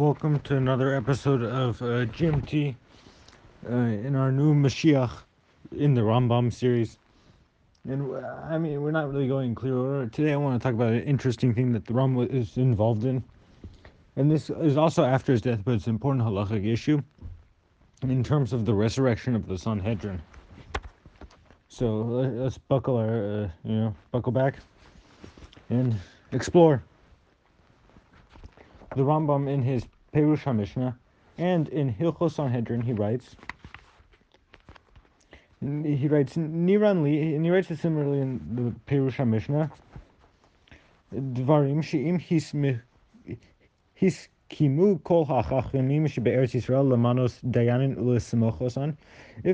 welcome to another episode of uh, GMT uh, in our new Mashiach in the Rambam series. And uh, I mean, we're not really going in clear order. Today, I want to talk about an interesting thing that the Rambam is involved in. And this is also after his death, but it's an important halachic issue in terms of the resurrection of the Sanhedrin. So let's buckle our, uh, you know, buckle back and explore the Rambam in his Perush HaMishnah and in Hilchos Sanhedrin he writes he writes Niran li and he writes it similarly in the Perush HaMishnah. Dvarim she'im his If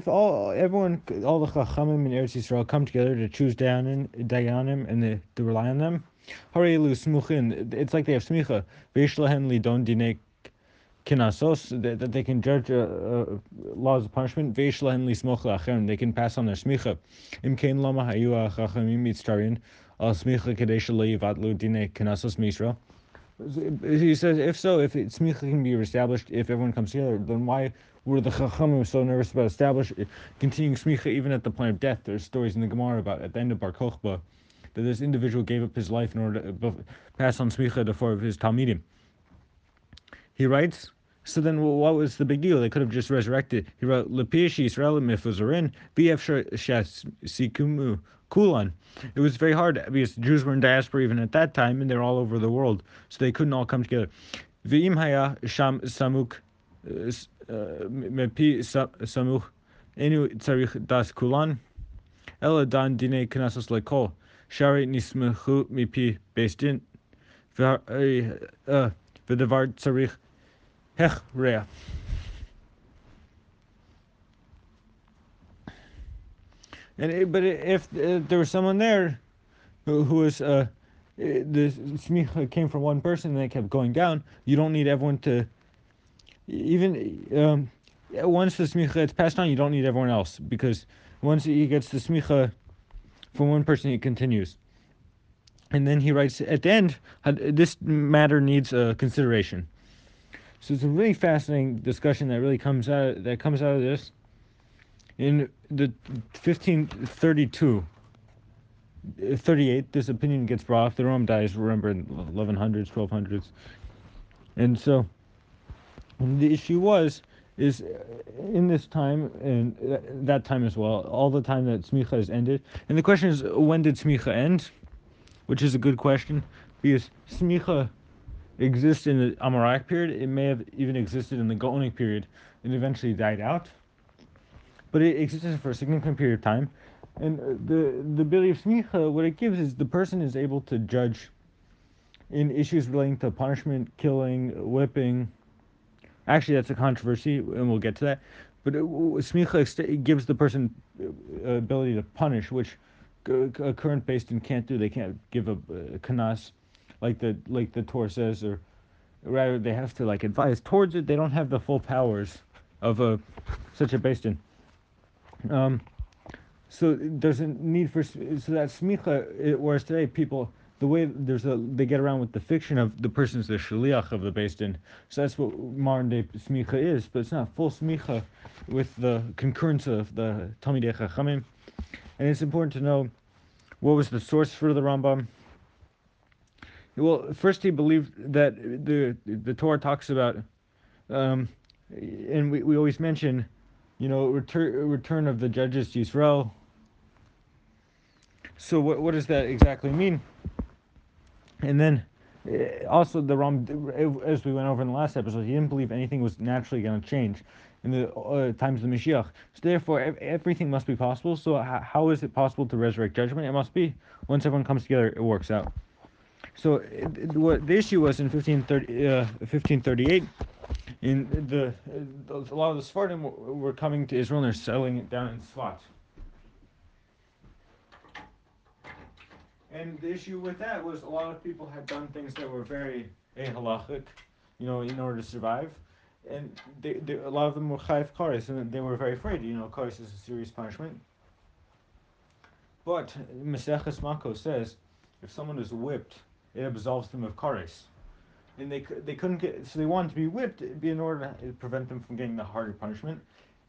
all everyone, all the chachamim in Eretz Yisrael come together to choose dayanin, dayanim, and they, to rely on them, smuchin. It's like they have smicha. Veishlahen lidon kinasos that, they can judge uh, uh, laws of punishment. Veishlahen acherim. They can pass on their smicha. Lama hayu al smicha kadesh kinasos. He says, if so, if smicha can be established, if everyone comes together, then why were the chachamim so nervous about establishing continuing smicha even at the point of death? There's stories in the Gemara about at the end of Bar Kochba that this individual gave up his life in order to pass on smicha to four of his talmidim. He writes, so then what was the big deal? They could have just resurrected. He wrote, Lepish Yisrael mifuzarin v'ef sikumu kulan. It was very hard because Jews were in diaspora even at that time, and they're all over the world, so they couldn't all come together. V'im haya sham samuk uh, uh, mepi samuk enu tzarich das kulan. Ela dan dine knasos lekol. Shari nismechu mipi beis v'davar tzarich hechrea. And it, but if uh, there was someone there who, who was uh, the smicha came from one person and they kept going down, you don't need everyone to even um, once the smicha gets passed on, you don't need everyone else because once he gets the smicha from one person, he continues. And then he writes at the end, this matter needs uh, consideration. So it's a really fascinating discussion that really comes out that comes out of this. In the 1532, 38, this opinion gets brought up. The Rome dies, remember, in 1100s, 1200s. And so the issue was is uh, in this time and uh, that time as well, all the time that smicha has ended. And the question is, when did smicha end? Which is a good question because smicha exists in the Amoraic period. It may have even existed in the Gaonic period and eventually died out. But it existed for a significant period of time. And uh, the the ability of smicha, what it gives is the person is able to judge in issues relating to punishment, killing, whipping, Actually, that's a controversy, and we'll get to that. But uh, smicha gives the person uh, ability to punish, which uh, a current beis din can't do. They can't give a, a kanas like the like the Torah says, or rather they have to like advise towards it. They don't have the full powers of a such a beis din. Um, so there's a need for so that smicha. Whereas today people the way there's a they get around with the fiction of the person's the shaliach of the beis din. So that's what modern day smicha is, but it's not full smicha with the concurrence of the Talmidei Chachamim. And it's important to know what was the source for the Rambam. Well, first he believed that the the Torah talks about, um, and we, we always mention, you know, return return of the judges to Israel. So what what does that exactly mean? And then uh, also the Ram, as we went over in the last episode, he didn't believe anything was naturally going to change in the uh, times of the Mashiach. So therefore, everything must be possible. So how is it possible to resurrect judgment? It must be. Once everyone comes together, it works out. So uh, what the issue was in 1530, uh, 1538, in the, uh, a lot of the Sephardim were coming to Israel and they're settling it down in Sfat. And the issue with that was a lot of people had done things that were very eh, halachic, you know, in order to survive. And they, they, a lot of them were chayv kares, and they were very afraid. You know, kares is a serious punishment. But Maseches Mako says, if someone is whipped, it absolves them of kares. and they they couldn't get so they wanted to be whipped in order to prevent them from getting the harder punishment.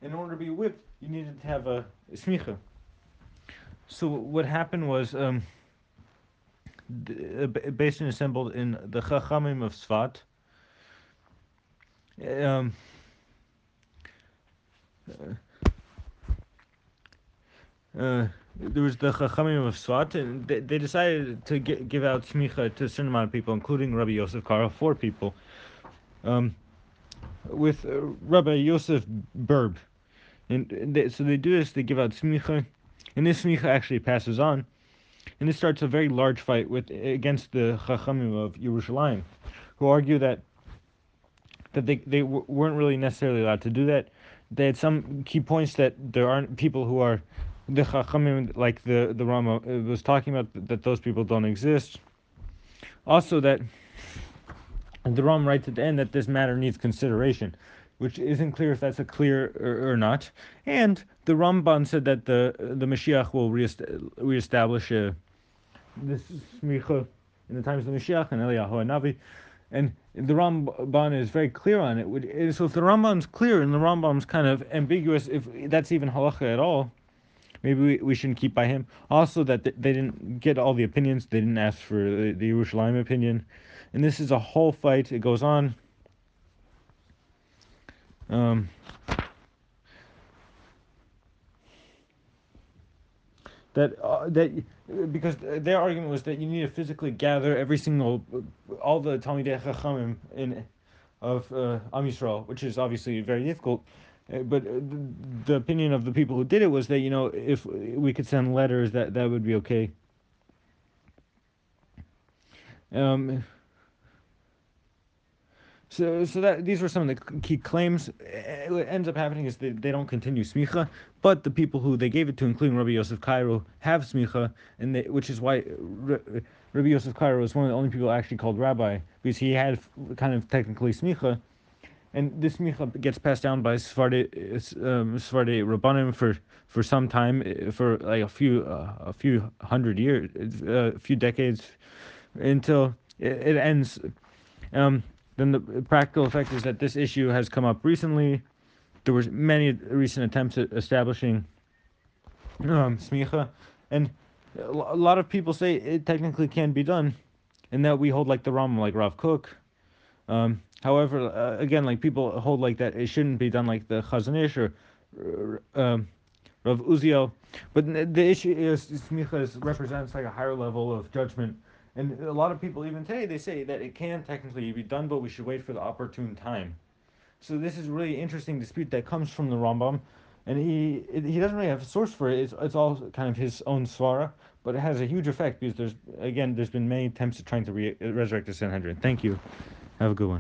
In order to be whipped, you needed to have a smicha. So what happened was um, the, beis din assembled in the Chachamim of Sfat. Um, uh, there was the Chachamim of Sfat, and they, they decided to get, give out smicha to a certain amount of people, including Rabbi Yosef Karo, four people. Um, with uh, Rabbi Yosef Berb. And they, so they do this, they give out smicha, and this smicha actually passes on. And this starts a very large fight with against the Chachamim of Yerushalayim, who argue that that they, they w- weren't really necessarily allowed to do that. They had some key points that there aren't people who are the Chachamim, like the, the Rama uh, was talking about, that those people don't exist. Also, that the Ram writes at the end that this matter needs consideration, which isn't clear if that's a clear or, or not. And the Ramban said that the the Mashiach will reestablish uh, this smicha in the times of the Mashiach and Eliyahu Navi. And the Ramban is very clear on it. So if the Ramban's clear and the Rambam's kind of ambiguous, if that's even halacha at all, maybe we, we shouldn't keep by him. Also, that they didn't get all the opinions. They didn't ask for the, the Yerushalayim opinion. And this is a whole fight. It goes on. Um, that uh, that because their argument was that you need to physically gather every single all the Talmidei Chachamim in of uh, Am Yisrael, which is obviously very difficult. Uh, but uh, the, opinion of the people who did it was that you know if we could send letters, that that would be okay. Um, so, so that these were some of the key claims. Eh, what ends up happening is they, they don't continue smicha, but the people who they gave it to, including Rabbi Yosef Karo, have smicha, and they, which is why Rabbi Yosef Karo was one of the only people actually called rabbi because he had kind of technically smicha, and this smicha gets passed down by Sephardi um, rabbanim for for some time, eh, for like a few uh, a few hundred years, uh, a few decades, until it, it ends. Um, then the practical effect is that this issue has come up recently. There was many recent attempts at establishing um, smicha, and a lot of people say it technically can be done, and that we hold like the Ram, like Rav Kook. Um, however, uh, again, like people hold like that it shouldn't be done like the Chazon Ish or uh, Rav Uziel. But the issue is smicha represents like a higher level of judgment and a lot of people, even today, they say that it can technically be done, but we should wait for the opportune time. So this is really interesting dispute that comes from the Rambam, and he he doesn't really have a source for it. It's, it's all kind of his own svara, but it has a huge effect because there's again there's been many attempts at trying to re- resurrect the Sanhedrin. Thank you. Have a good one.